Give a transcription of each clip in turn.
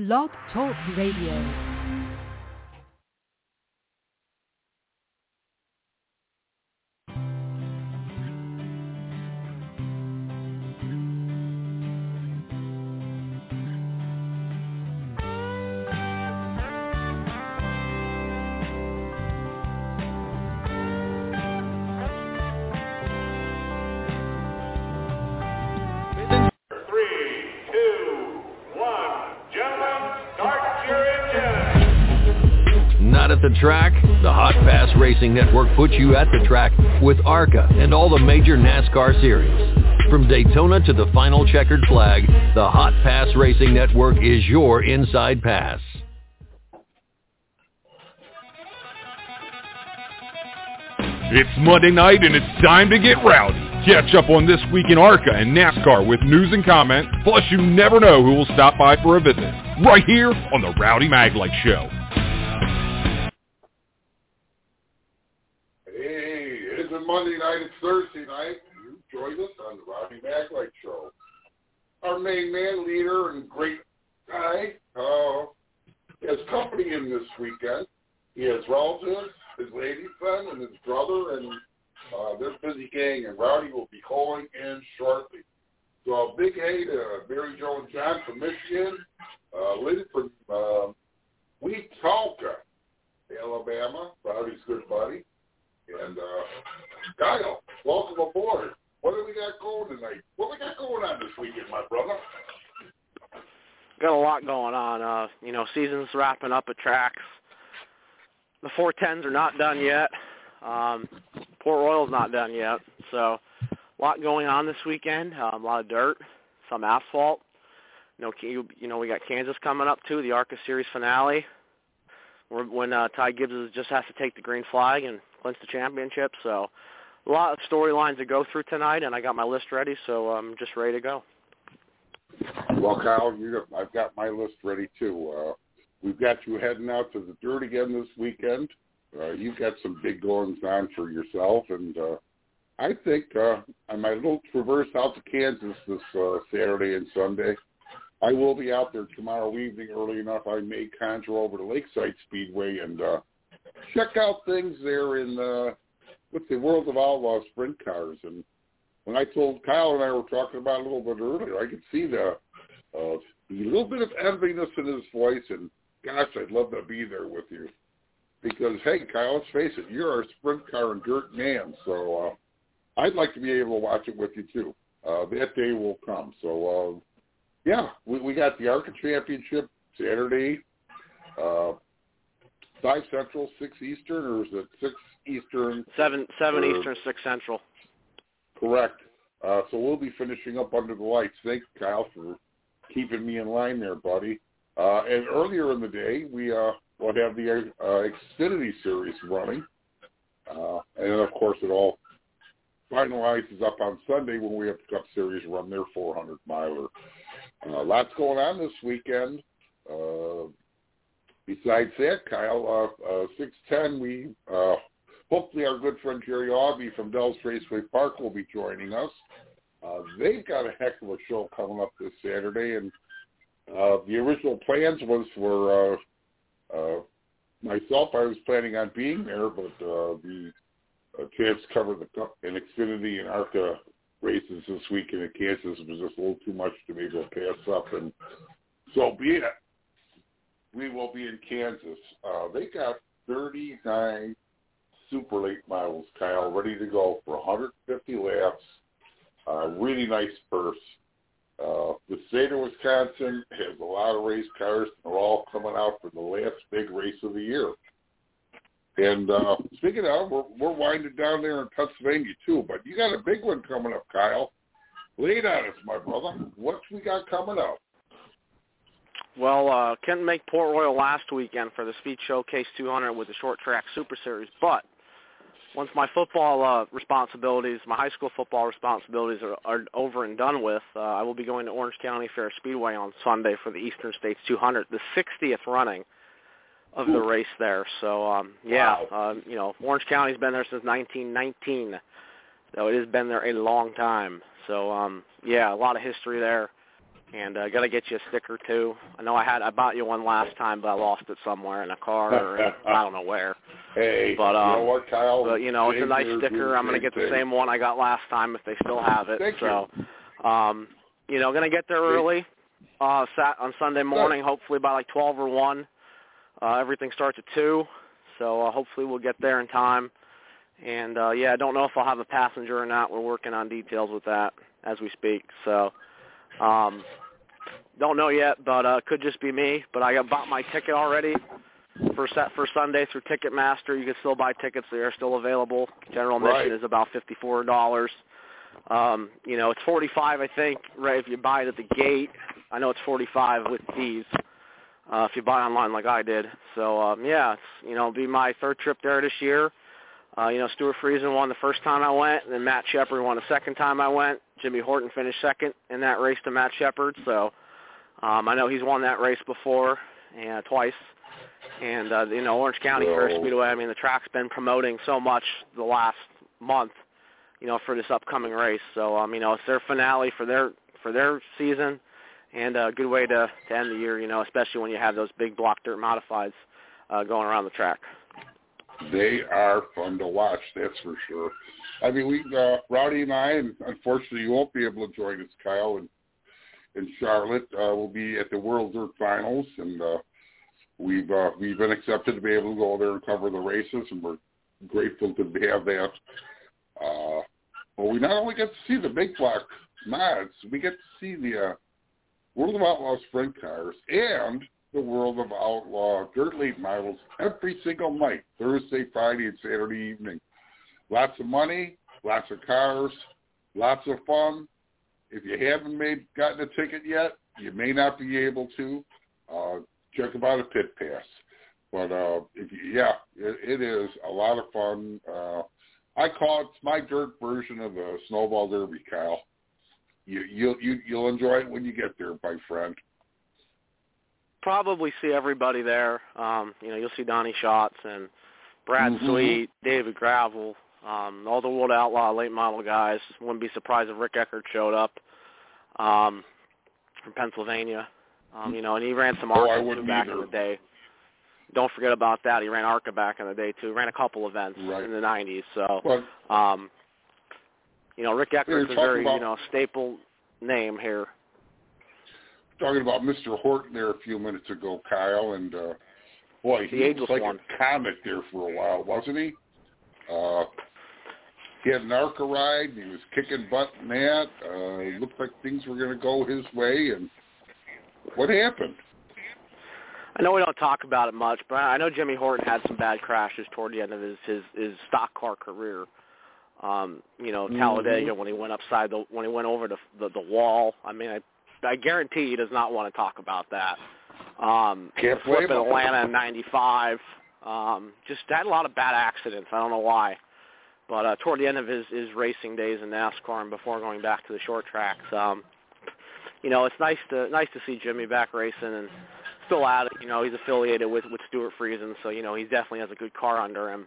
Blog Talk Radio. Racing Network puts you at the track with ARCA and all the major NASCAR series. From Daytona to the final checkered flag, the Hot Pass Racing Network is your inside pass. It's Monday night and it's time to get rowdy. Catch up on this week in ARCA and NASCAR with news and comment, plus you never know who will stop by for a visit. Right here on the Rowdy Maglite Show. Monday night, it's Thursday night. You join us on the Rowdy Maglite Show. Our main man, leader, and great guy, uh, has company in this weekend. He has relatives, his lady friend, and his brother, and uh, this busy gang, and Rowdy will be calling in shortly. So a big hey to Mary Jo and John from Michigan, uh, Lynn from uh, Wetumpka, Alabama, Rowdy's good buddy, and uh, Kyle, welcome aboard. What do we got going tonight? What we got going on this weekend, my brother? got a lot going on. Uh, you know, season's wrapping up at tracks. The 410s are not done yet. Um, Port Royal's not done yet. So a lot going on this weekend. Um, a lot of dirt, some asphalt. You know, you, you know, we got Kansas coming up too, the ARCA Series finale, when uh, Ty Gibbs just has to take the green flag and clinch the championship. So a lot of storylines to go through tonight, and I got my list ready, so I'm just ready to go. Well, Kyle, you, I've got my list ready too. Uh, we've got you heading out to the dirt again this weekend. Uh, you've got some big goings on for yourself, and uh, I think uh, on my little traverse out to Kansas this uh, Saturday and Sunday, I will be out there tomorrow evening early enough. I may conjure over to Lakeside Speedway and uh, check out things there in uh, with the World of Outlaw sprint cars. And when I told Kyle and I were talking about it a little bit earlier, I could see the uh, the little bit of enviness in his voice, and gosh, I'd love to be there with you. Because hey, Kyle, let's face it, you're a sprint car and dirt man, so uh, I'd like to be able to watch it with you too. Uh, that day will come. So uh, yeah, we, we got the ARCA Championship Saturday, uh, five Central, six Eastern, or is it six Eastern? Seven seven Sure. Eastern, six Central. Correct. Uh, so we'll be finishing up under the lights. Thanks, Kyle, for keeping me in line there, buddy. Uh, and earlier in the day, we uh, will have the uh, Xfinity Series running. Uh, and then, of course, it all finalizes up on Sunday when we have the Cup Series run their 400 miler. Uh, lots going on this weekend. Uh, besides that, Kyle, uh, uh, 610, we uh, hopefully our good friend Jerry Aubie from Dell's Raceway Park will be joining us. Uh, they've got a heck of a show coming up this Saturday, and uh, the original plans was for uh, uh, myself. I was planning on being there, but uh, the uh, chance to cover the and Xfinity and ARCA races this weekend in Kansas was just a little too much to me to pass up, and so be it. We will be in Kansas. Uh, they got 39 super late models, Kyle, ready to go for 150 laps. Uh, really nice purse. Uh, the state of Wisconsin has a lot of race cars. They're all coming out for the last big race of the year. And uh, speaking of, we're, we're winding down there in Pennsylvania too, but you got a big one coming up, Kyle. It on us, my brother. What we got coming up? Well, uh, couldn't make Port Royal last weekend for the Speed Showcase 200 with the Short Track Super Series, but once my football uh, responsibilities, my high school football responsibilities are, are over and done with, uh, I will be going to Orange County Fair Speedway on Sunday for the Eastern States 200, the 60th running of the race there. So, um, yeah, um, you know, Orange County's been there since 1919, so it has been there a long time. So, um, yeah, a lot of history there. and uh, got to get you a sticker too. I know I had I bought you one last time, but I lost it somewhere in a car or in, I don't know where. Hey, But, you um, know what, Kyle? But you know, it's a nice sticker. I'm gonna get the same one I got last time if they still have it. Thank so, um, you know, gonna get there early. Uh, sat on Sunday morning, hopefully by like 12 or 1. Uh, everything starts at 2, so uh, hopefully we'll get there in time. And uh, yeah, I don't know if I'll have a passenger or not. We're working on details with that as we speak. So, um, don't know yet, but uh, could just be me. But I got bought my ticket already for set for Sunday through Ticketmaster. You can still buy tickets; they are still available. General admission Right. is about fifty-four dollars. Um, you know, it's forty-five, I think, right? If you buy it at the gate, I know it's forty-five with fees. Uh, if you buy online like I did, so um, yeah, it's you know, it'll be my third trip there this year. Uh, you know, Stuart Friesen won the first time I went, and then Matt Sheppard won the second time I went. Jimmy Horton finished second in that race to Matt Sheppard, so um, I know he's won that race before and twice. And uh, you know, Orange County Fair Well- Speedway. I mean, the track's been promoting so much the last month, you know, for this upcoming race. So um, you know, it's their finale for their for their season, and a good way to to end the year. You know, especially when you have those big block dirt modifieds uh, going around the track. They are fun to watch, that's for sure. I mean, we uh, Rowdy and I, and unfortunately, you won't be able to join us, Kyle, and in Charlotte. Uh, we'll be at the World Dirt Finals, and uh, we've uh, we've been accepted to be able to go there and cover the races, and we're grateful to have that. Uh, well, we not only get to see the big block mods, we get to see the uh, World of Outlaw sprint cars and the World of Outlaw dirt late models every single night, Thursday, Friday, and Saturday evening. Lots of money, lots of cars, lots of fun. If you haven't made gotten a ticket yet, you may not be able to. Uh, check about a pit pass. But uh, if you, yeah, it, it is a lot of fun. Uh, I call it my dirt version of the snowball derby, Kyle. You you'll you, you'll enjoy it when you get there, my friend. probably see everybody there. Um, you know, you'll see Donny Schatz and Brad Mhm. Sweet, David Gravel, um, all the World Outlaw late model guys. Wouldn't be surprised if Rick Eckert showed up um, from Pennsylvania. Um, you know, and he ran some Oh, ARCA too wouldn't back in the day. Don't forget about that. He ran ARCA back in the day too. Ran a couple events Right. in the '90s. So, But um, you know, Rick Eckert's a very about- you know staple name here. talking about Mr. Horton there a few minutes ago, Kyle, and uh, boy, he ageless was like one. a comet there for a while, wasn't he? Uh, he had an ARCA ride, and he was kicking butt in that. Uh, it looked like things were going to go his way, and what happened? I know we don't talk about it much, but I know Jimmy Horton had some bad crashes toward the end of his his, his stock car career. Um, you know. Talladega when he went upside the when he went over the the, the wall. I mean, I I guarantee he does not want to talk about that. Um, Can't flip in. Atlanta in '95. Um, just had a lot of bad accidents. I don't know why, but uh, toward the end of his his racing days in NASCAR and before going back to the short tracks, um, you know, it's nice to nice to see Jimmy back racing and still at it. You know, he's affiliated with with Stuart Friesen, so you know he definitely has a good car under him.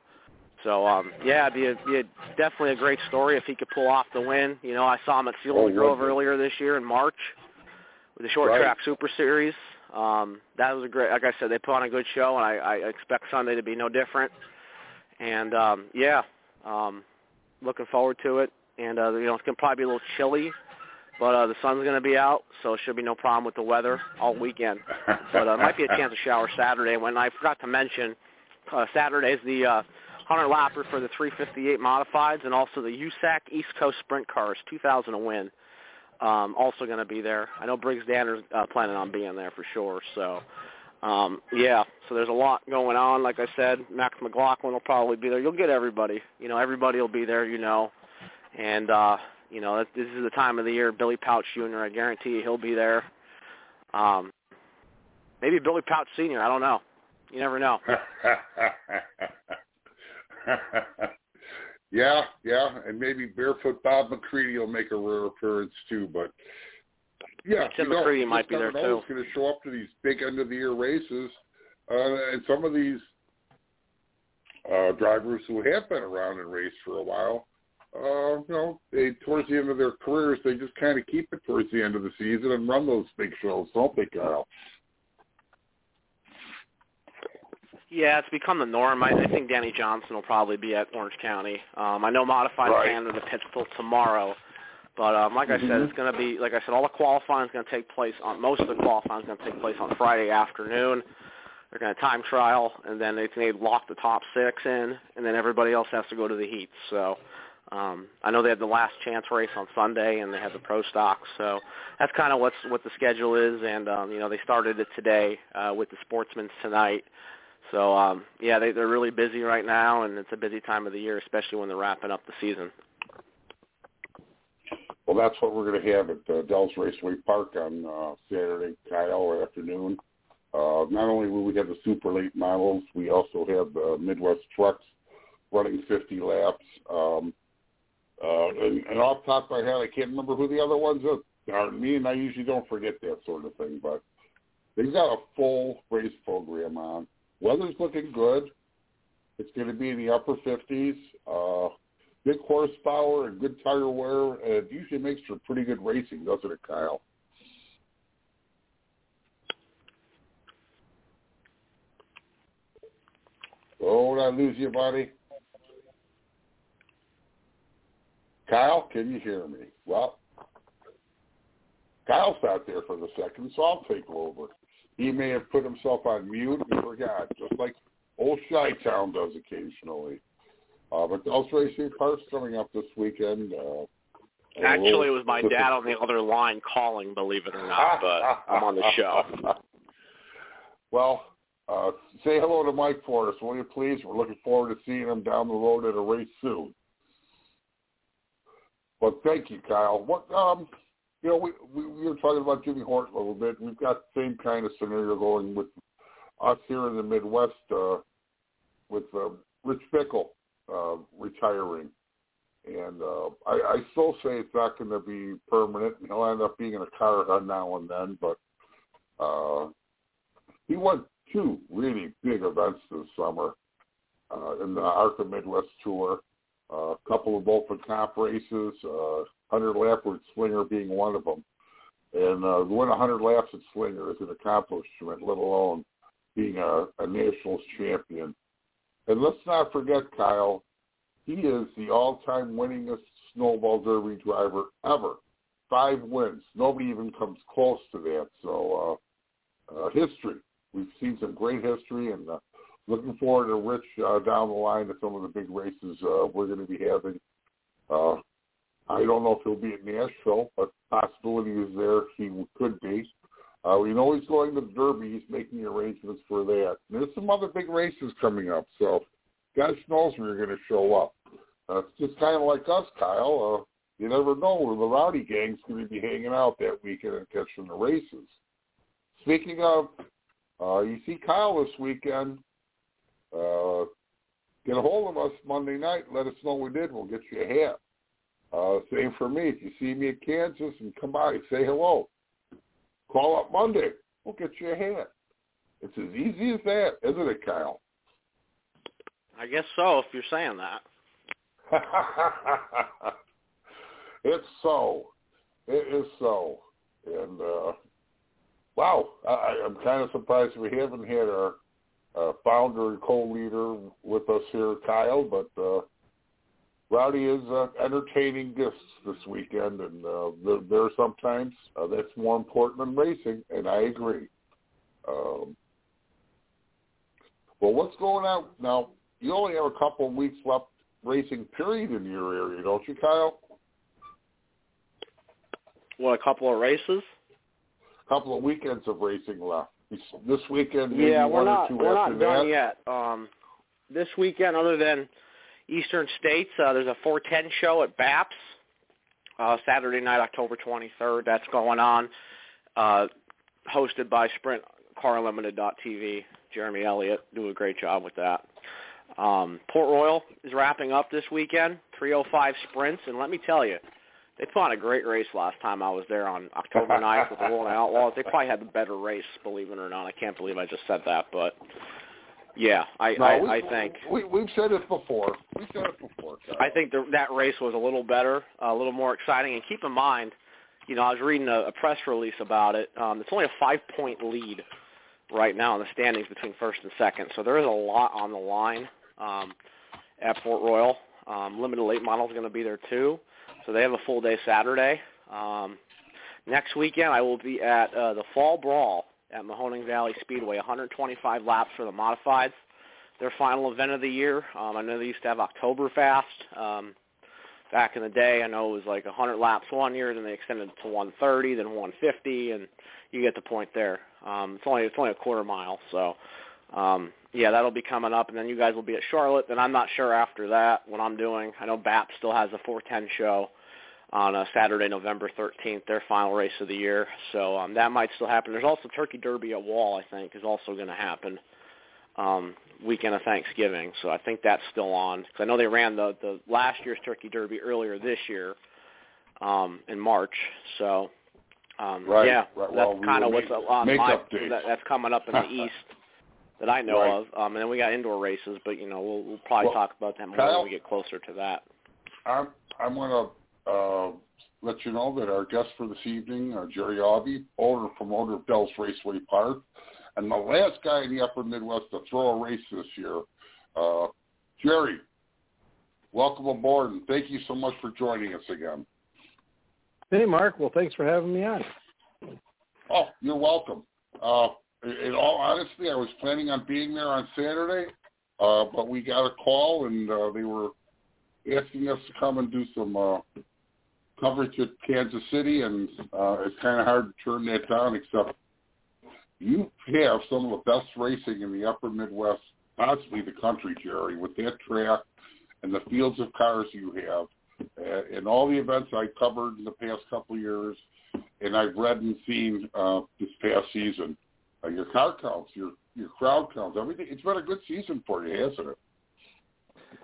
So um, yeah, it'd be, a, be a, definitely a great story if he could pull off the win. You know, I saw him at Seal Oh, Grove earlier this year in March with the short Right. track Super Series. Um, that was a great. Like I said, they put on a good show, and I, I expect Sunday to be no different. And um, yeah, um, looking forward to it. And uh, you know, it's gonna probably be a little chilly, but uh, the sun's gonna be out, so it should be no problem with the weather all weekend. But uh, might be a chance to shower Saturday. When I forgot to mention, uh, Saturday's the uh, 100 lapper for the 358 modifieds, and also the USAC East Coast Sprint Cars 2000 to win. Um, also going to be there. I know Briggs Danner's uh, planning on being there for sure. So, um, yeah. So there's a lot going on. Like I said, Max McLaughlin will probably be there. You'll get everybody. You know, everybody will be there. You know, and uh, you know this is the time of the year. Billy Pouch Jr. I guarantee you he'll be there. Um, maybe Billy Pouch Sr. I don't know. You never know. yeah, yeah, and maybe Barefoot Bob McCreadie will make a rare appearance too. But yeah, Tim you know, McCreadie might be there, too. who's going to show up to these big end of the year races, uh, and some of these uh, drivers who have been around and raced for a while uh, you know, they towards the end of their careers, they just kind of keep it towards the end of the season and run those big shows, don't they, Kyle? Yeah, it's become the norm. I, I think Danny Johnson will probably be at Orange County. Um, I know Modified Right. Canada pits till tomorrow, but um, like I said, Mhm. it's going to be like I said, all the qualifying is going to take place on most of the qualifying is going to take place on Friday afternoon. They're going to time trial, and then they they lock the top six in, and then everybody else has to go to the heats. So um, I know they had the last chance race on Sunday, and they have the pro stocks. So that's kind of what's what the schedule is, and um, you know they started it today uh, with the Sportsman's tonight. So um, yeah, they, they're really busy right now, and it's a busy time of the year, especially when they're wrapping up the season. Well, that's what we're going to have at uh, Dells Raceway Park on uh, Saturday, Kyle, afternoon. Uh, not only will we have the super late models, we also have the Midwest trucks running 50 laps. Um, uh, and, and off the top of my head, I can't remember who the other ones are. Me, and I usually don't forget that sort of thing. But they've got a full race program on. Weather's looking good. It's going to be in the upper 50s. Uh, big horsepower and good tire wear, and it usually makes for pretty good racing, doesn't it, Kyle? Oh, did I lose you, buddy? Kyle, can you hear me? Well, Kyle's not there for the second, so I'll take over. He may have put himself on mute and forgot, just like old Chi-Town does occasionally. Uh, but Dells Racing Park's coming up this weekend. Uh, Actually, it was my dad on the other line calling, believe it or not, but I'm on the show. well, uh, say hello to Mike for us, will you please? We're looking forward to seeing him down the road at a race soon. But thank you, Kyle. What um, you know, we, we we were talking about Jimmy Horton a little bit. We've got the same kind of scenario going with us here in the Midwest uh, with uh, Rich Bickle uh, retiring. And uh, I, I still say it's not going to be permanent, and he'll end up being in a car now and then. But uh, he won two really big events this summer uh, in the ARCA Midwest Tour. Uh, a couple of open top races, uh, 100 lap with Slinger being one of them. And uh, to win 100 laps at Slinger is an accomplishment, let alone being a, a nationals champion. And let's not forget, Kyle, he is the all-time winningest snowball derby driver ever. Five wins. Nobody even comes close to that. So uh, uh, history. We've seen some great history, and uh, looking forward to Rich uh, down the line to some of the big races uh, we're going to be having. Uh, I don't know if he'll be at Nashville, but possibility is there he could be. Uh, we know he's going to the Derby. He's making arrangements for that. And there's some other big races coming up, so gosh knows where you're going to show up. Uh, it's just kind of like us, Kyle. Uh, you never know where the Rowdy gang's going to be hanging out that weekend and catching the races. Speaking of, uh, you see Kyle this weekend. Uh, get a hold of us Monday night. Let us know we did. We'll get you a hat. Uh, same for me. If you see me at Kansas and come by, say hello. Call up Monday. We'll get you a hat. It's as easy as that, isn't it, Kyle? I guess so, if you're saying that. it's so. It is so. And uh wow, I, I'm kind of surprised we haven't had our uh, founder and co-leader with us here, Kyle. But uh Rowdy is uh, entertaining gifts this weekend, and uh, there, there are sometimes uh, that's more important than racing, and I agree. Um, well, what's going on now? You only have a couple of weeks left racing period in your area, don't you, Kyle? What, a couple of races? A couple of weekends of racing left. This weekend, maybe yeah, we're not two we're not that. done yet. Um, this weekend, other than Eastern States, uh, there's a 410 show at BAPS uh, Saturday night, October 23rd. That's going on, uh, hosted by Sprint Car Unlimited.tv. Jeremy Elliott do a great job with that. Um, Port Royal is wrapping up this weekend, 305 sprints, and let me tell you, they put on a great race last time I was there on October 9th with the Rolling Outlaws. They probably had the better race, believe it or not. I can't believe I just said that, but Yeah, I No, I, we, I think we we've said it before. We've said it before. Kyle. I think the, that race was a little better, a little more exciting. And keep in mind, you know, I was reading a, a press release about it. Um, it's only a five-point lead right now in the standings between first and second, so there is a lot on the line um, at Port Royal. Um, limited late model is going to be there too, so they have a full day Saturday. Um, next weekend, I will be at uh, the Fall Brawl at Mahoning Valley Speedway, 125 laps for the modifieds their final event of the year. Um, I know they used to have Oktoberfest um, back in the day. I know it was like 100 laps one year, then they extended it to 130, then 150, and you get the point there. Um, it's only it's only a quarter mile, so um, yeah, that'll be coming up, and then you guys will be at Charlotte. Then I'm not sure after that what I'm doing. I know BAP still has a 410 show on uh, Saturday, November 13th, their final race of the year. So um, that might still happen. There's also Turkey Derby at Wall, I think, is also going to happen um, weekend of Thanksgiving. So I think that's still on because I know they ran the the last year's Turkey Derby earlier this year um, in March. So um, Right, yeah, right. that's Well, we kind of what's make- on my that, that's coming up in the east that I know Right. of. Um, and then we got indoor races, but you know we'll we'll probably Well, talk about that more Kyle- when we get closer to that. I'm I'm going to uh, let you know that our guest for this evening, uh, Jerry Aubie, owner and promoter of Dells Raceway Park, and the last guy in the Upper Midwest to throw a race this year. Uh, Jerry, welcome aboard, and thank you so much for joining us again. Hey, Mark. Well, thanks for having me on. Oh, you're welcome. Uh, in in all honesty, I was planning on being there on Saturday, uh, but we got a call and uh, they were asking us to come and do some uh, coverage at Kansas City, and uh, it's kind of hard to turn that down. Except you have some of the best racing in the Upper Midwest, possibly the country, Jerry, with that track and the fields of cars you have, uh, and all the events I covered in the past couple of years and I've read and seen uh, this past season. Uh, your car counts, your your crowd counts, everything. It's been a good season for you, hasn't it?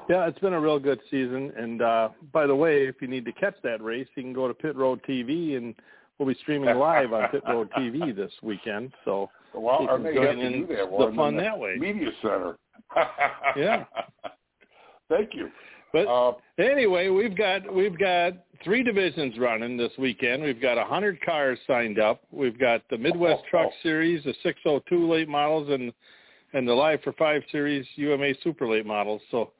Yeah, it's been a real good season. And uh, by the way, if you need to catch that race, you can go to Pit Road TV, and we'll be streaming live on Pit Road TV this weekend. So Well, You can join in that the fun that way. Media center. Yeah. Thank you. But Uh, anyway, we've got we've got three divisions running this weekend. We've got a hundred cars signed up. We've got the Midwest Oh, Truck oh. Series, the 602 late models, and and the Live for Five Series UMA Super Late models. So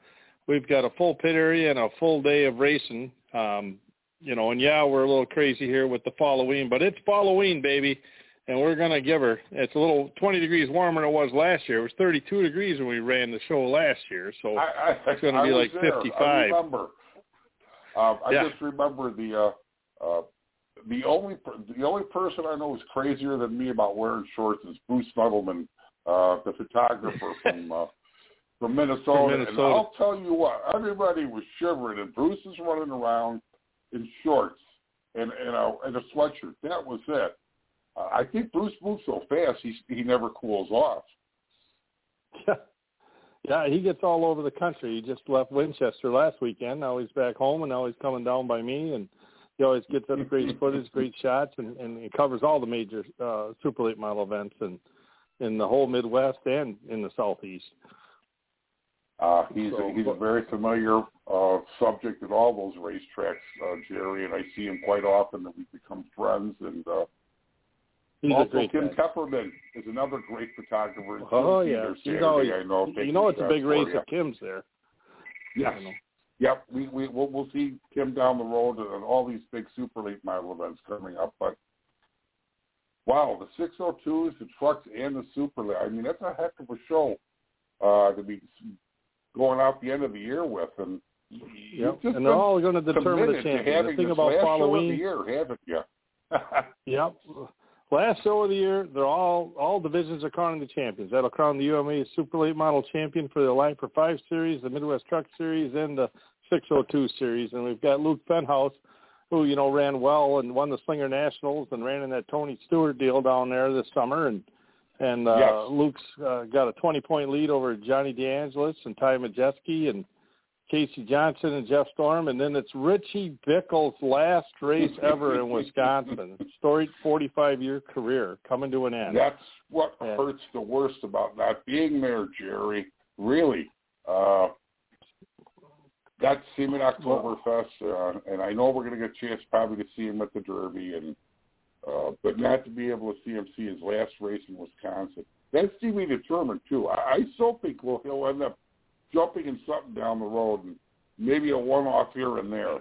we've got a full pit area and a full day of racing. Um, you know, and yeah, we're a little crazy here with the Halloween, but it's Halloween, baby, and we're gonna give her. It's a little 20 degrees warmer than it was last year. It was 32 degrees when we ran the show last year. So I, I, It's gonna I be like there. 55. I remember. Uh, I Yeah. just remember the uh, uh, the only the only person I know is crazier than me about wearing shorts is Bruce Nuttleman, uh, the photographer from uh, from Minnesota. And Minnesota. I'll tell you what, everybody was shivering, and Bruce is running around in shorts and and a and a sweatshirt. That was it. Uh, I think Bruce moves so fast, he he never cools off. Yeah, he gets all over the country. He just left Winchester last weekend. Now he's back home, and now he's coming down by me. And he always gets us great footage, great shots, and, and he covers all the major uh, super late model events and in the whole Midwest and in the Southeast. Uh, he's So- a, he's a very familiar uh, subject at all those racetracks, uh, Jerry, and I see him quite often, and we've become friends. And uh, He's also, Kim guy. Pepperman is another great photographer. Oh be yeah, there he's Saturday, always. I know. You know, it's a big race if Kim's there. Yes. Yep, we we we'll, we'll see Kim down the road and all these big super late model events coming up. But wow, the 602s, the trucks, and the super late. I mean, that's a heck of a show uh, to be going out the end of the year with, and Yep. And they're all going to determine the champion. The thing about last show of the year, haven't you? Yep. Last show of the year, they're all all divisions are crowning the champions. That'll crown the UMA Super Late Model Champion for the Live for Five Series, the Midwest Truck Series, and the 602 Series. And we've got Luke Fenhaus, who you know ran well and won the Slinger Nationals and ran in that Tony Stewart deal down there this summer. And and uh, Yes. Luke's uh, got a 20 point lead over Johnny DeAngelis and Ty Majeski and Casey Johnson and Jeff Storm, and then it's Richie Bickle's last race ever in Wisconsin. Storied 45-year career coming to an end. That's what Yeah. hurts the worst about not being there, Jerry. Really. Uh, that's Seaman Oktoberfest, uh, and I know we're going to get a chance probably to see him at the Derby, and uh, but not to be able to see him see his last race in Wisconsin. That's to be determined too. I, I still think well, he'll end up jumping in something down the road, and maybe a one-off here and there.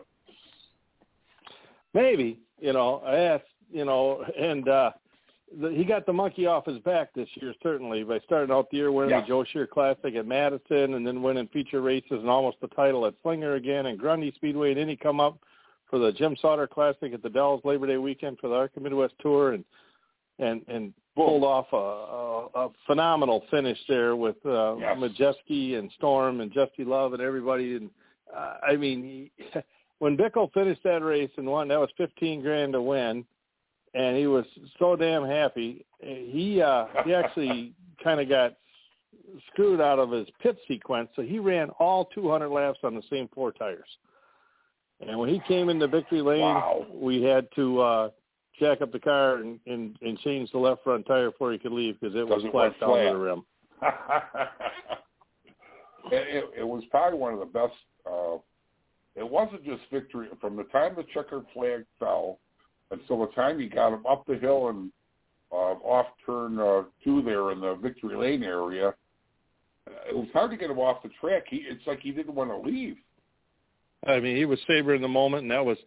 Maybe, you know, I asked, you know, and uh the, he got the monkey off his back this year, certainly, by starting out the year winning Yeah. the Joe Shear Classic at Madison and then winning feature races and almost the title at Slinger again and Grundy Speedway. And then he come up for the Jim Sauter Classic at the Dells Labor Day weekend for the Arca Midwest Tour and and and pulled off a, a, a phenomenal finish there with uh, Yes. Majeski and Storm and Jesse Love and everybody. And uh, I mean, he, when Bickle finished that race and won, that was fifteen grand to win, and he was so damn happy. He uh, he actually kind of got screwed out of his pit sequence, so he ran all 200 laps on the same four tires. And when he came into victory lane, Wow. we had to uh, jack up the car and, and, and change the left front tire before he could leave because it was flat down flat. the rim. it, it, it was probably one of the best. Uh, it wasn't just victory from the time the checkered flag fell until the time he got him up the hill and uh, off turn uh, two there in the victory lane area. Uh, It was hard to get him off the track. He, it's like he didn't want to leave. I mean, he was savoring the moment, and that was,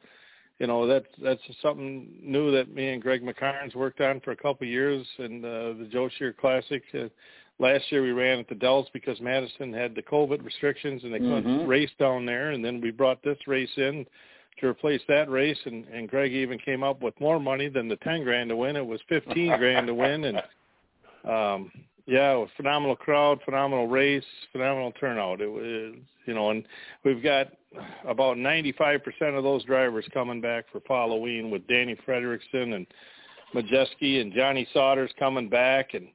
you know, that's that's something new that me and Greg McKarns worked on for a couple of years, and uh, the Joe Shear Classic. Uh, last year we ran at the Dells because Madison had the COVID restrictions and they couldn't Mhm. race down there, and then we brought this race in to replace that race, and and Greg even came up with more money than the ten grand to win. It was fifteen grand to win, and um yeah, it was phenomenal crowd, phenomenal race, phenomenal turnout. It was, you know, and we've got about 95% of those drivers coming back for Halloween with Danny Frederickson and Majeski and Johnny Sauters coming back and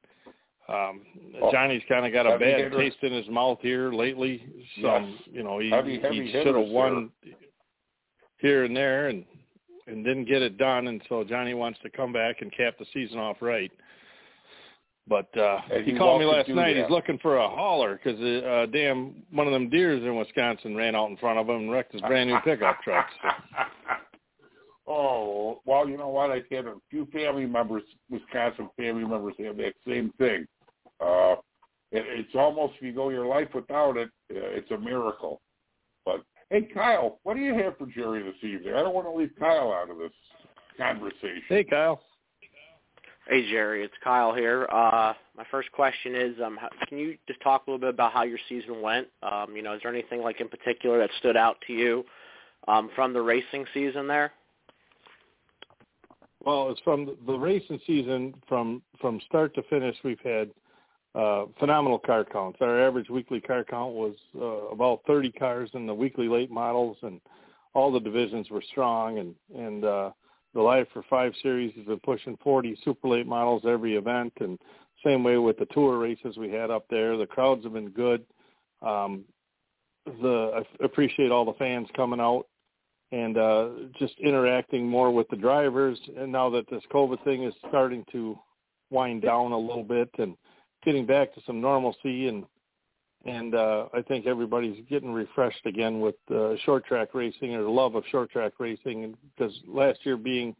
um Oh, Johnny's kind of got a bad hitter. taste in his mouth here lately. Some, Yes. you know, he Heavy, heavy he should have won here and there and and didn't get it done and so Johnny wants to come back and cap the season off right. But uh he called me last night. that. He's looking for a hauler because uh, uh, damn one of them deers in Wisconsin ran out in front of him and wrecked his brand new pickup truck. So. oh well, you know what? I had a few family members, Wisconsin family members, have that same thing. Uh, it, it's almost if you go your life without it, uh, it's a miracle. But hey, Kyle, what do you have for Jerry this evening? I don't want to leave Kyle out of this conversation. Hey, Kyle. Hey Jerry, it's Kyle here. Uh, my first question is, um, how, can you just talk a little bit about how your season went? Um, you know, is there anything like in particular that stood out to you um, from the racing season there? Well, it's from the- racing season from from start to finish. We've had uh, phenomenal car counts. Our average weekly car count was uh, about 30 cars in the weekly late models, and all the divisions were strong. And and uh, the Live for Five series has been pushing 40 super late models every event, and same way with the tour races we had up there. The crowds have been good. Um, the I appreciate all the fans coming out and uh, just interacting more with the drivers. And now that this COVID thing is starting to wind down a little bit and getting back to some normalcy, and and uh, I think everybody's getting refreshed again with uh, short track racing or the love of short track racing. Because last year being,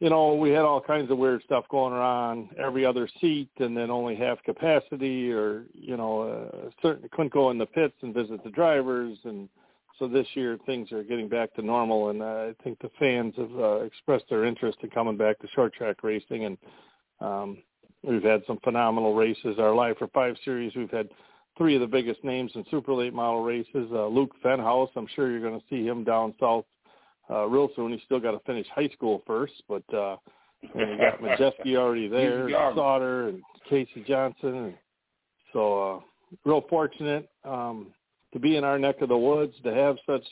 you know, we had all kinds of weird stuff going on, every other seat, and then only half capacity, or you know, uh, certain couldn't go in the pits and visit the drivers and so this year things are getting back to normal, and uh, I think the fans have uh, expressed their interest in coming back to short track racing, and um, we've had some phenomenal races. Our Live for Five series, we've had three of the biggest names in super late model races. Uh, Luke Fenhaus, I'm sure you're going to see him down south uh, real soon. He's still got to finish high school first, but uh, and you got Majeski already there. Sauter and Casey Johnson, and so uh, real fortunate. Um, to be in our neck of the woods, to have such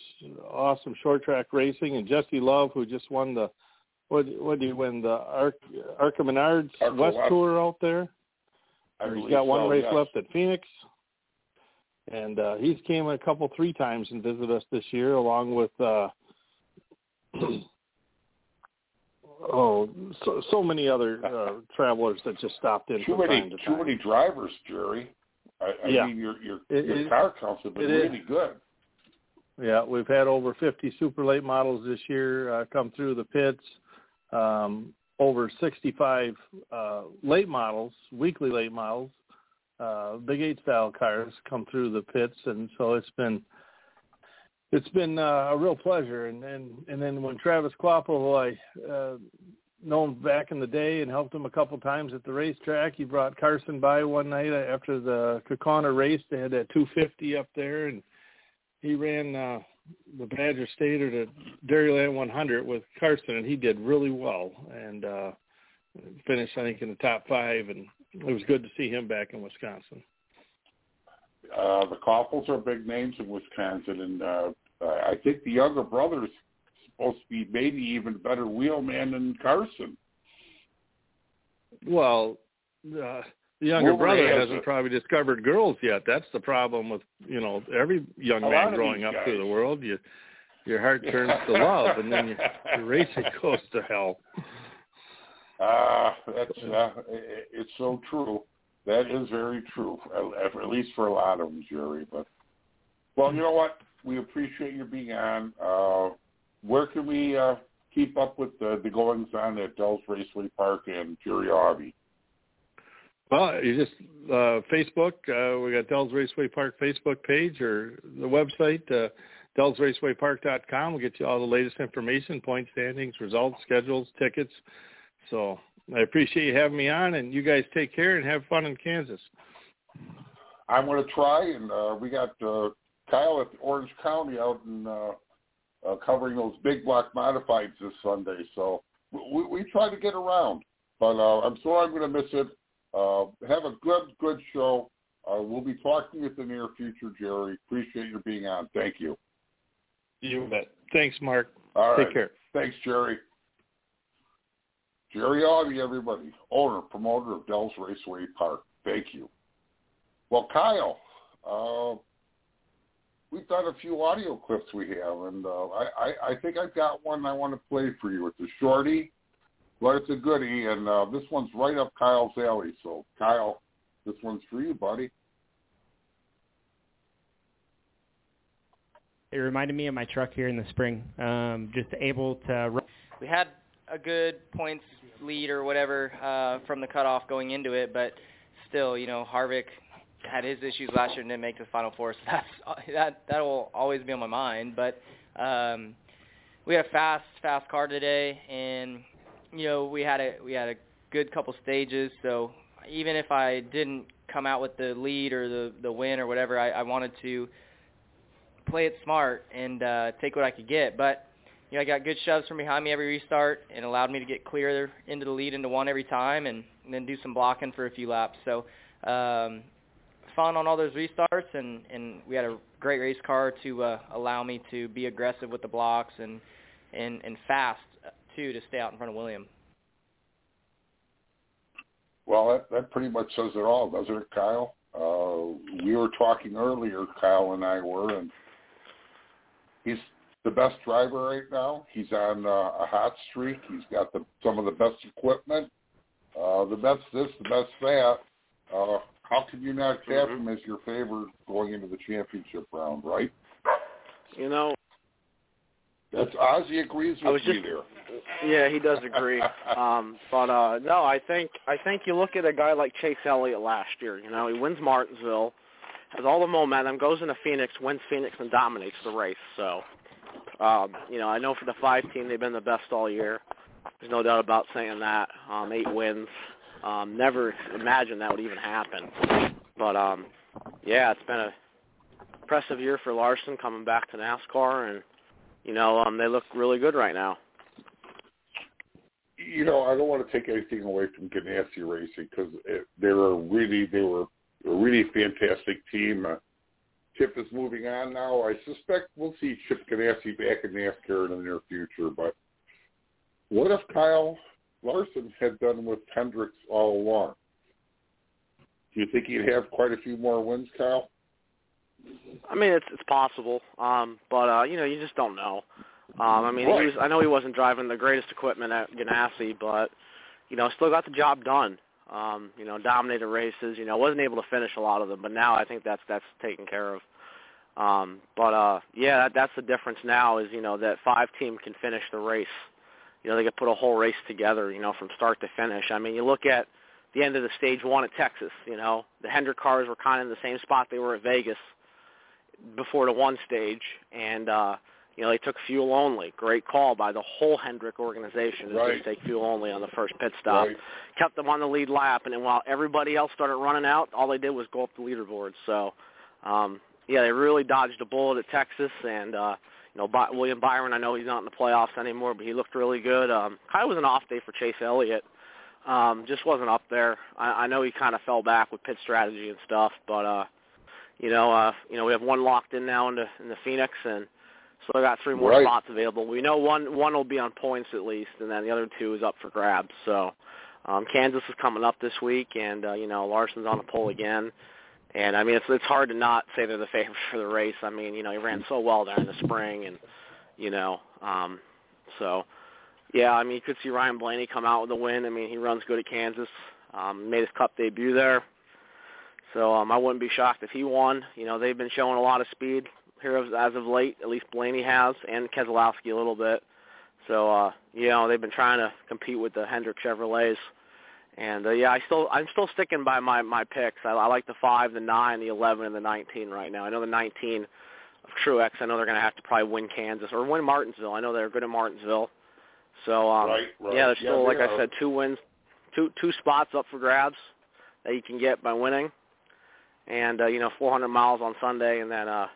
awesome short track racing, and Jesse Love, who just won the what what did he win the Arc Arca Menards Arca West West. Tour out there? I He's got one so, race yes. left at Phoenix. And uh, he's came a couple three times and visited us this year, along with uh, oh so so many other uh, travelers that just stopped in Too many, to too many drivers, Jerry. I, I Yeah. mean, your your, It- your it- car counts have been it is. really good. Yeah, we've had over 50 super late models this year uh, come through the pits. Um, over 65 uh, late models, weekly late models, uh, big eight style cars come through the pits, and so it's been it's been uh, a real pleasure. And and and then when Travis Kvapil, who I uh, known back in the day and helped him a couple times at the racetrack, he brought Carson by one night after the Kaukauna race. They had that 250 up there, and he ran uh, the Badger Stater to Dairyland 100 with Carson, and he did really well and uh, finished, I think, in the top five. And it was good to see him back in Wisconsin. Uh, the Kvapils are big names in Wisconsin, and uh, I think the younger brother's supposed to be maybe even better wheelman than Carson. Well, uh, the younger brother has hasn't a- probably discovered girls yet. That's the problem with you know every young man growing up guys. through the world. You your heart turns to love, and then your, your racing goes to hell. Ah, that's uh, it- it's so true. That is very true, at at least for a lot of them, Jerry. But well, you know what? We appreciate you being on. Uh, where can we uh, keep up with the, the goings on at Dells Raceway Park and Jerry Aubie? Well, you just uh, Facebook. Uh, we got Dells Raceway Park Facebook page or the website, uh, DellsRacewayPark.com. We'll get you all the latest information, point standings, results, schedules, tickets. So I appreciate you having me on, and you guys take care and have fun in Kansas. I'm going to try, and uh, we got uh, Kyle at Orange County out in uh, uh, covering those big block modifieds this Sunday. So we, we try to get around, but uh, I'm sorry I'm going to miss it. Uh, have a good, good show. Uh, we'll be talking in the near future, Jerry. Appreciate your being on. Thank you. You bet. Thanks, Mark. All right. Take care. Thanks, Jerry. Jerry Aubie, everybody, owner, promoter of Dells Raceway Park. Thank you. Well, Kyle, uh, we've got a few audio clips we have, and uh, I, I, I think I've got one I want to play for you. It's a shorty, but it's a goodie, and uh, this one's right up Kyle's alley. So, Kyle, this one's for you, buddy. It reminded me of my truck here in the spring. Um, just able to run we had a good points lead or whatever uh, from the cutoff going into it, but still, you know, Harvick had his issues last year and didn't make the final four, so that's that that will always be on my mind. But um, we had a fast fast car today, and you know we had a we had a good couple stages. So even if I didn't come out with the lead or the the win or whatever, I, I wanted to play it smart and uh, take what I could get, but you know, I got good shoves from behind me every restart and allowed me to get clear into the lead into one every time and, and then do some blocking for a few laps. So um, fun on all those restarts and, and we had a great race car to uh, allow me to be aggressive with the blocks and, and, and fast uh, too to stay out in front of William. Well, that, that pretty much says it all, doesn't it, Kyle? Uh, we were talking earlier, Kyle and I were, and he's the best driver right now. He's on uh, a hot streak. He's got the, some of the best equipment, uh, the best this, the best that. Uh, how can you not have him as your favorite going into the championship round, right? You know, That's Ozzy agrees with was me just- there. yeah, he does agree. um, but uh no, I think I think you look at a guy like Chase Elliott last year. You know, he wins Martinsville, has all the momentum, goes into Phoenix, wins Phoenix, and dominates the race. So, um, you know, I know for the five team, they've been the best all year. There's no doubt about saying that. Um, eight wins. Um, never imagined that would even happen. But um, yeah, it's been a impressive year for Larson coming back to NASCAR, and you know, um, they look really good right now. you know, I don't want to take anything away from Ganassi Racing because they were really, they were a really fantastic team. Uh, Chip is moving on now. I suspect we'll see Chip Ganassi back in NASCAR in the near future. But what if Kyle Larson had done with Hendricks all along? Do you think he'd have quite a few more wins, Kyle? I mean, it's it's possible, um, but uh, you know, you just don't know. Um, I mean, Right. he was. I know he wasn't driving the greatest equipment at Ganassi, but you know, still got the job done. Um, you know, dominated races. You know, wasn't able to finish a lot of them, but now I think that's that's taken care of. Um, but uh, yeah, that, that's the difference now is you know that five team can finish the race. You know, they could put a whole race together. You know, from start to finish. I mean, you look at the end of the stage one at Texas. You know, the Hendrick cars were kind of in the same spot they were at Vegas before the one stage, and uh, you know they took fuel only. Great call by the whole Hendrick organization to Right. just take fuel only on the first pit stop. Right. Kept them on the lead lap, and then while everybody else started running out, all they did was go up the leaderboard. So, um, yeah, they really dodged a bullet at Texas, and uh, you know By- William Byron. I know he's not in the playoffs anymore, but he looked really good. Um, kind of was an off day for Chase Elliott. Um, just wasn't up there. I, I know he kind of fell back with pit strategy and stuff, but uh, you know, uh, you know, we have one locked in now in the in the Phoenix, and so I got three more Right. spots available. We know one one will be on points at least, and then the other two is up for grabs. So um, Kansas is coming up this week, and uh, you know Larson's on the pole again. And I mean, it's it's hard to not say they're the favorite for the race. I mean, you know, he ran so well there in the spring, and you know, um, so yeah, I mean, you could see Ryan Blaney come out with a win. I mean, he runs good at Kansas. Um, made his Cup debut there, so um, I wouldn't be shocked if he won. You know, they've been showing a lot of speed here as, as of late. At least Blaney has, and Keselowski a little bit. So uh, you know, they've been trying to compete with the Hendrick Chevrolets. And uh, yeah, I still I'm still sticking by my my picks. I, I like the five, the nine, the eleven, and the nineteen right now. I know the nineteen of Truex. I know they're going to have to probably win Kansas or win Martinsville. I know they're good at Martinsville. So um, Right, right. yeah, there's still they like I are. said, two wins, two two spots up for grabs that you can get by winning, and uh, you know 400 miles on Sunday, and then uh,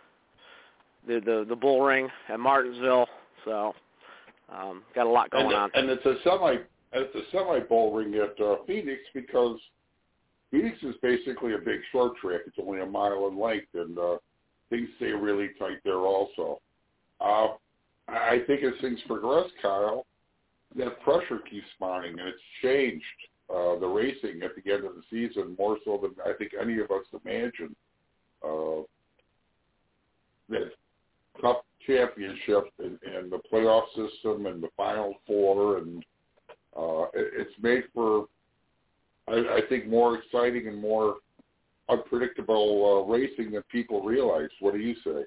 the the the bull ring at Martinsville. So um, got a lot going and, on. and it's a semi it's a semi bowl ring at uh, Phoenix because Phoenix is basically a big short track. It's only a mile in length, and uh, things stay really tight there also. Uh, I I think as things progress, Kyle, that pressure keeps mounting, and it's changed uh, the racing at the end of the season more so than I think any of us imagined. Uh, that Cup championship and, and the playoff system and the Final Four, and uh, it, it's made for, I, I think, more exciting and more unpredictable uh, racing than people realize. What do you say?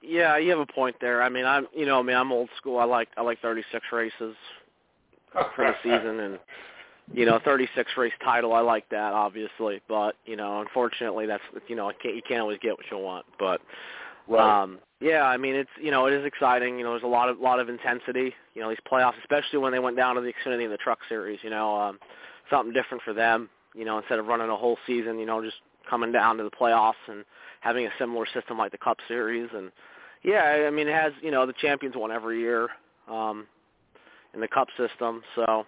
Yeah, you have a point there. I mean, I'm you know, I mean, I'm old school. I like I like 36 races for the season, and you know, 36 race title. I like that, obviously, but you know, unfortunately, that's you know, I can't, you can't always get what you want. But Um, yeah, I mean, it's you know, it is exciting. You know, there's a lot of lot of intensity. You know, these playoffs, especially when they went down to the Xfinity and the Truck Series. You know, um, something different for them. You know, instead of running a whole season, you know, just coming down to the playoffs and having a similar system like the Cup Series. And yeah, I mean, it has you know the champions won every year um, in the Cup system, so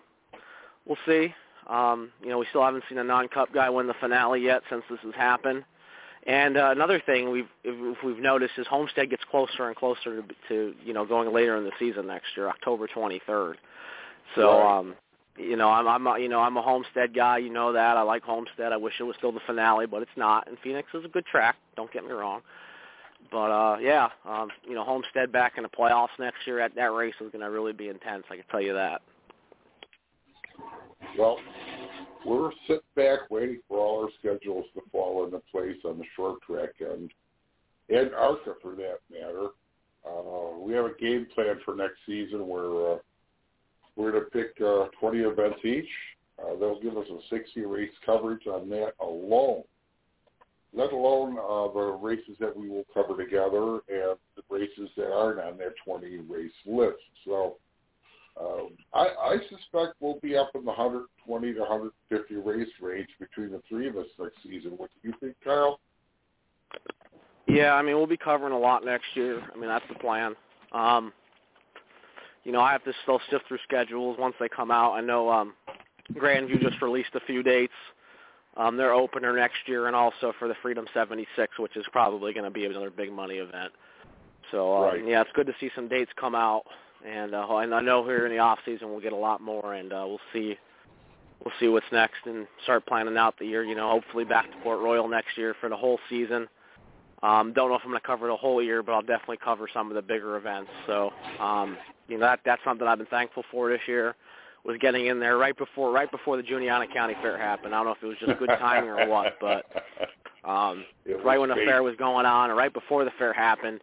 we'll see. Um, you know, we still haven't seen a non-Cup guy win the finale yet since this has happened. And uh, another thing we've if, we've noticed is Homestead gets closer and closer to, to you know going later in the season next year, October 23rd. So Right. um, you know I'm I'm a, you know I'm a Homestead guy. You know that I like Homestead. I wish it was still the finale, but it's not. And Phoenix is a good track. Don't get me wrong. But uh, yeah, um, you know Homestead back in the playoffs next year. At that race is going to really be intense. I can tell you that. Well, we're sitting back waiting for all our schedules to fall into place on the short track end, and ARCA for that matter. Uh, we have a game plan for next season where uh, we're going to pick uh, 20 events each. Uh, they'll give us a 60 race coverage on that alone, let alone uh, the races that we will cover together and the races that aren't on that 20 race list. So um, I, I suspect we'll be up in the 120 to 150 race range between the three of us next season. What do you think, Kyle? Yeah, I mean we'll be covering a lot next year. I mean that's the plan. Um, you know I have to still sift through schedules once they come out. I know um, Grandview just released a few dates. Um, their opener next year, and also for the Freedom 76, which is probably going to be another big money event. So uh, Right. yeah, it's good to see some dates come out, and uh, and I know here in the off season we'll get a lot more, and uh, we'll see we'll see what's next and start planning out the year. You know, hopefully back to Port Royal next year for the whole season. Um, don't know if I'm going to cover the whole year, but I'll definitely cover some of the bigger events. So, um, you know, that that's something I've been thankful for this year was getting in there right before right before the Juniata County Fair happened. I don't know if it was just good timing or what, but um, right when the great. fair was going on, or right before the fair happened,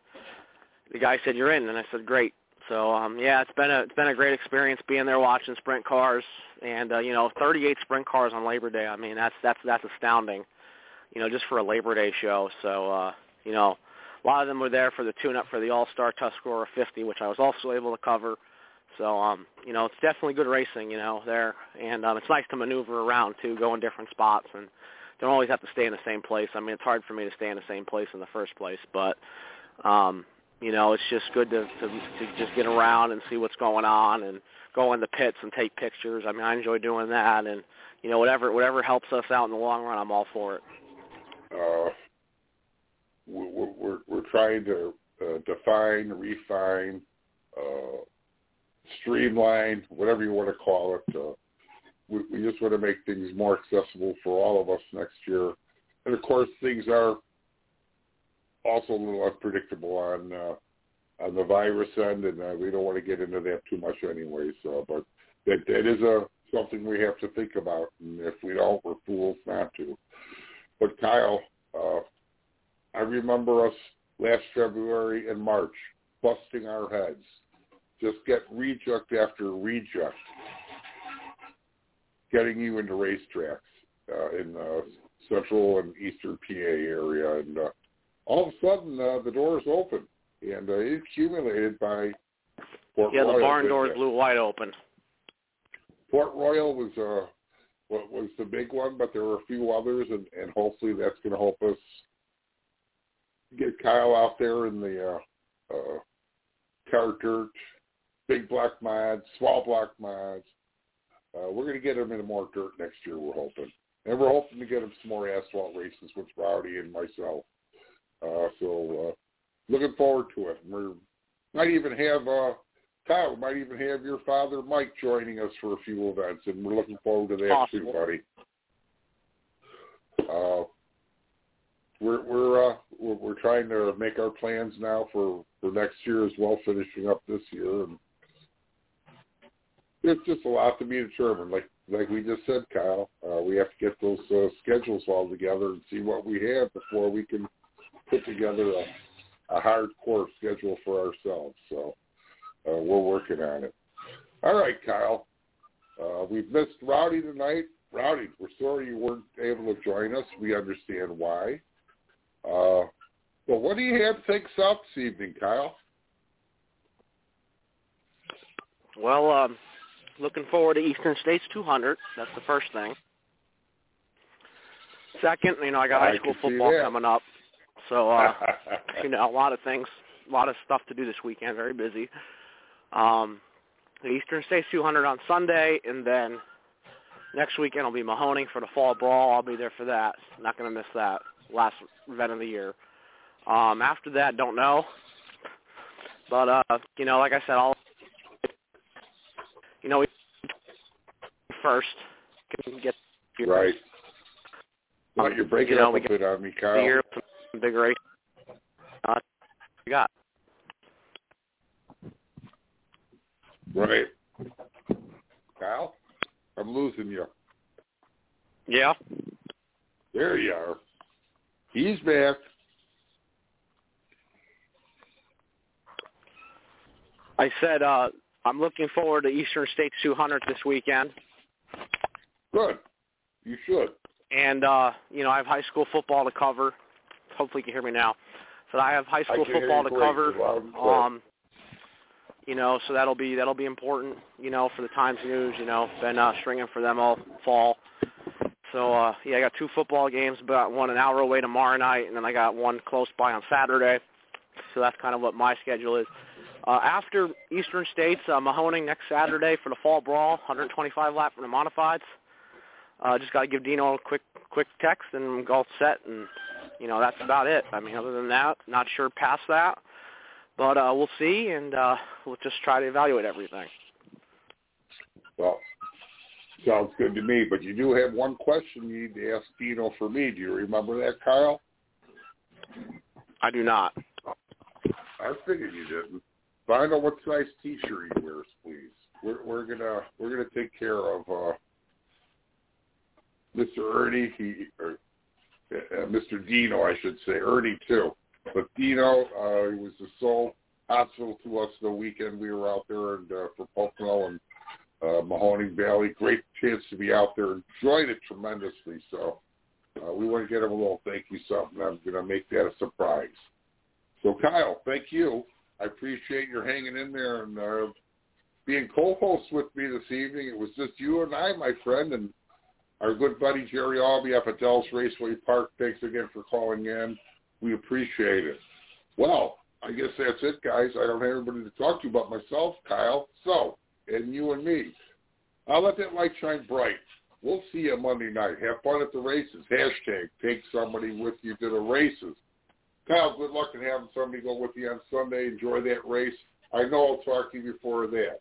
the guy said you're in, and I said great. So um, yeah, it's been a it's been a great experience being there watching sprint cars, and uh, you know 38 sprint cars on Labor Day. I mean that's that's that's astounding, you know, just for a Labor Day show. So uh, you know, a lot of them were there for the tune-up for the All-Star Tuscarora 50, which I was also able to cover. So, um, you know, it's definitely good racing, you know, there. And um, it's nice to maneuver around, too, go in different spots. And don't always have to stay in the same place. I mean, it's hard for me to stay in the same place in the first place. But, um, you know, it's just good to, to, to just get around and see what's going on and go in the pits and take pictures. I mean, I enjoy doing that. And, you know, whatever whatever helps us out in the long run, I'm all for it. Uh, we're, we're, we're trying to uh, define, refine, uh, streamline, whatever you want to call it. Uh, we, we just want to make things more accessible for all of us next year. And of course, things are also a little unpredictable on uh, on the virus end, and uh, we don't want to get into that too much anyway. So, but that that is a something we have to think about, and if we don't, we're fools not to. But Kyle, uh, I remember us last February and March busting our heads, just get reject after reject, getting you into racetracks uh, in uh, central and eastern PA area, and uh, all of a sudden uh, the doors open, and uh, it accumulated by Port Yeah, the Royal. barn did doors that. blew wide open. Port Royal was uh what was the big one, but there were a few others, and, and hopefully that's going to help us get Kyle out there in the uh, uh, car dirt, big block mods, small block mods. Uh, we're going to get him into more dirt next year. We're hoping, and we're hoping to get him some more asphalt races with Rowdy and myself. Uh, so uh, looking forward to it. We might even have uh, Kyle we might even have your father Mike joining us for a few events, and we're looking forward to that Possible. too, buddy. Uh, we're we're, uh, we're we're trying to make our plans now for for next year as well, finishing up this year, and it's just a lot to be determined. Like like we just said, Kyle, uh, we have to get those uh, schedules all together and see what we have before we can put together a, a hardcore schedule for ourselves. So uh, we're working on it. All right, Kyle. Uh, we've missed Rowdy tonight. Rowdy, we're sorry you weren't able to join us. We understand why. Uh, but what do you have to take us this evening, Kyle? Well, um, looking forward to Eastern States 200. That's the first thing. Second, you know, I got I high school football coming up, so uh, you know, a lot of things, a lot of stuff to do this weekend. Very busy. Um, the Eastern States 200 on Sunday, and then next weekend will be Mahoning for the fall brawl. I'll be there for that. Not going to miss that last event of the year. Um, after that, don't know. But uh, you know, like I said, I'll you know, we first can get right. Uh, you're breaking You know, up a bit on me, Kyle. Year some big race. Uh, we got Right. Kyle, I'm losing you. yeah. There you are. He's back. I said uh, I'm looking forward to Eastern States 200 this weekend, Good. You should. and uh, you know I have high school football to cover. Hopefully, you can hear me now. So I have high school football to great, cover. Um, you know, so that'll be that'll be important. You know, for the Times News. You know, been uh, stringing for them all fall. So uh, yeah, I got two football games, but one an hour away tomorrow night, and then I got one close by on Saturday. So that's kind of what my schedule is. Uh, after Eastern States, uh, Mahoning next Saturday for the fall brawl, 125 lap for the modifieds. Uh, just got to give Dino a quick quick text and go set, and you know that's about it. I mean, other than that, not sure past that, but uh, we'll see, and uh, we'll just try to evaluate everything. Well, sounds good to me. But you do have one question you need to ask Dino for me. Do you remember that, Kyle? I do not. I figured you didn't. Find out what size T-shirt he wears, please. We're we're gonna we're gonna take care of uh, Mr. Ernie. He or uh, Mr. Dino, I should say, Ernie too. But Dino, uh, he was the sole hospital to us the weekend we were out there and uh, for Pocono and uh, Mahoning Valley. Great chance to be out there. Enjoyed it tremendously. So uh, we want to get him a little thank you something. I'm going to make that a surprise. So Kyle, thank you. I appreciate your hanging in there and uh, being co-host with me this evening. It was just you and I, my friend, and our good buddy Jerry Aubie up at Dallas Raceway Park. Thanks again for calling in. We appreciate it. Well, I guess that's it, guys. I don't have anybody to talk to but myself, Kyle, so, and you and me. I'll let that light shine bright. We'll see you Monday night. Have fun at the races. Hashtag take somebody with you to the races. Kyle, good luck in having somebody go with you on Sunday. Enjoy that race. I know I'll talk to you before that.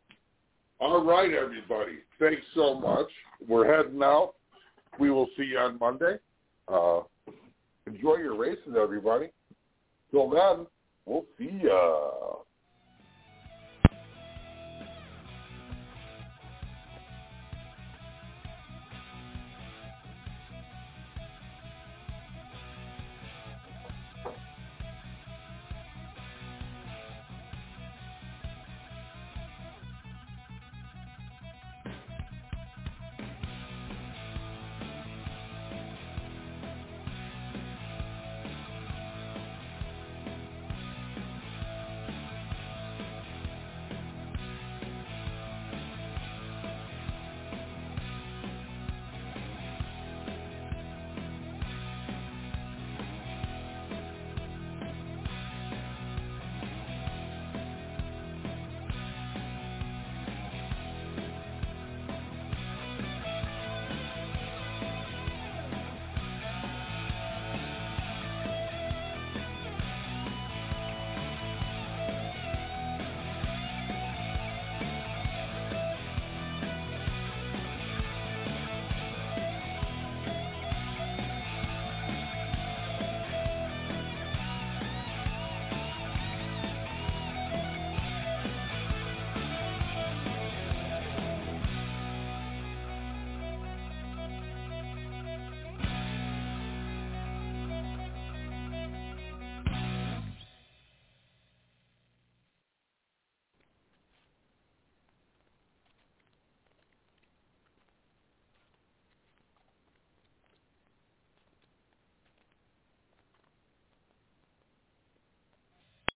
All right, everybody. Thanks so much. We're heading out. We will see you on Monday. Uh, enjoy your races, everybody. Till then, we'll see ya.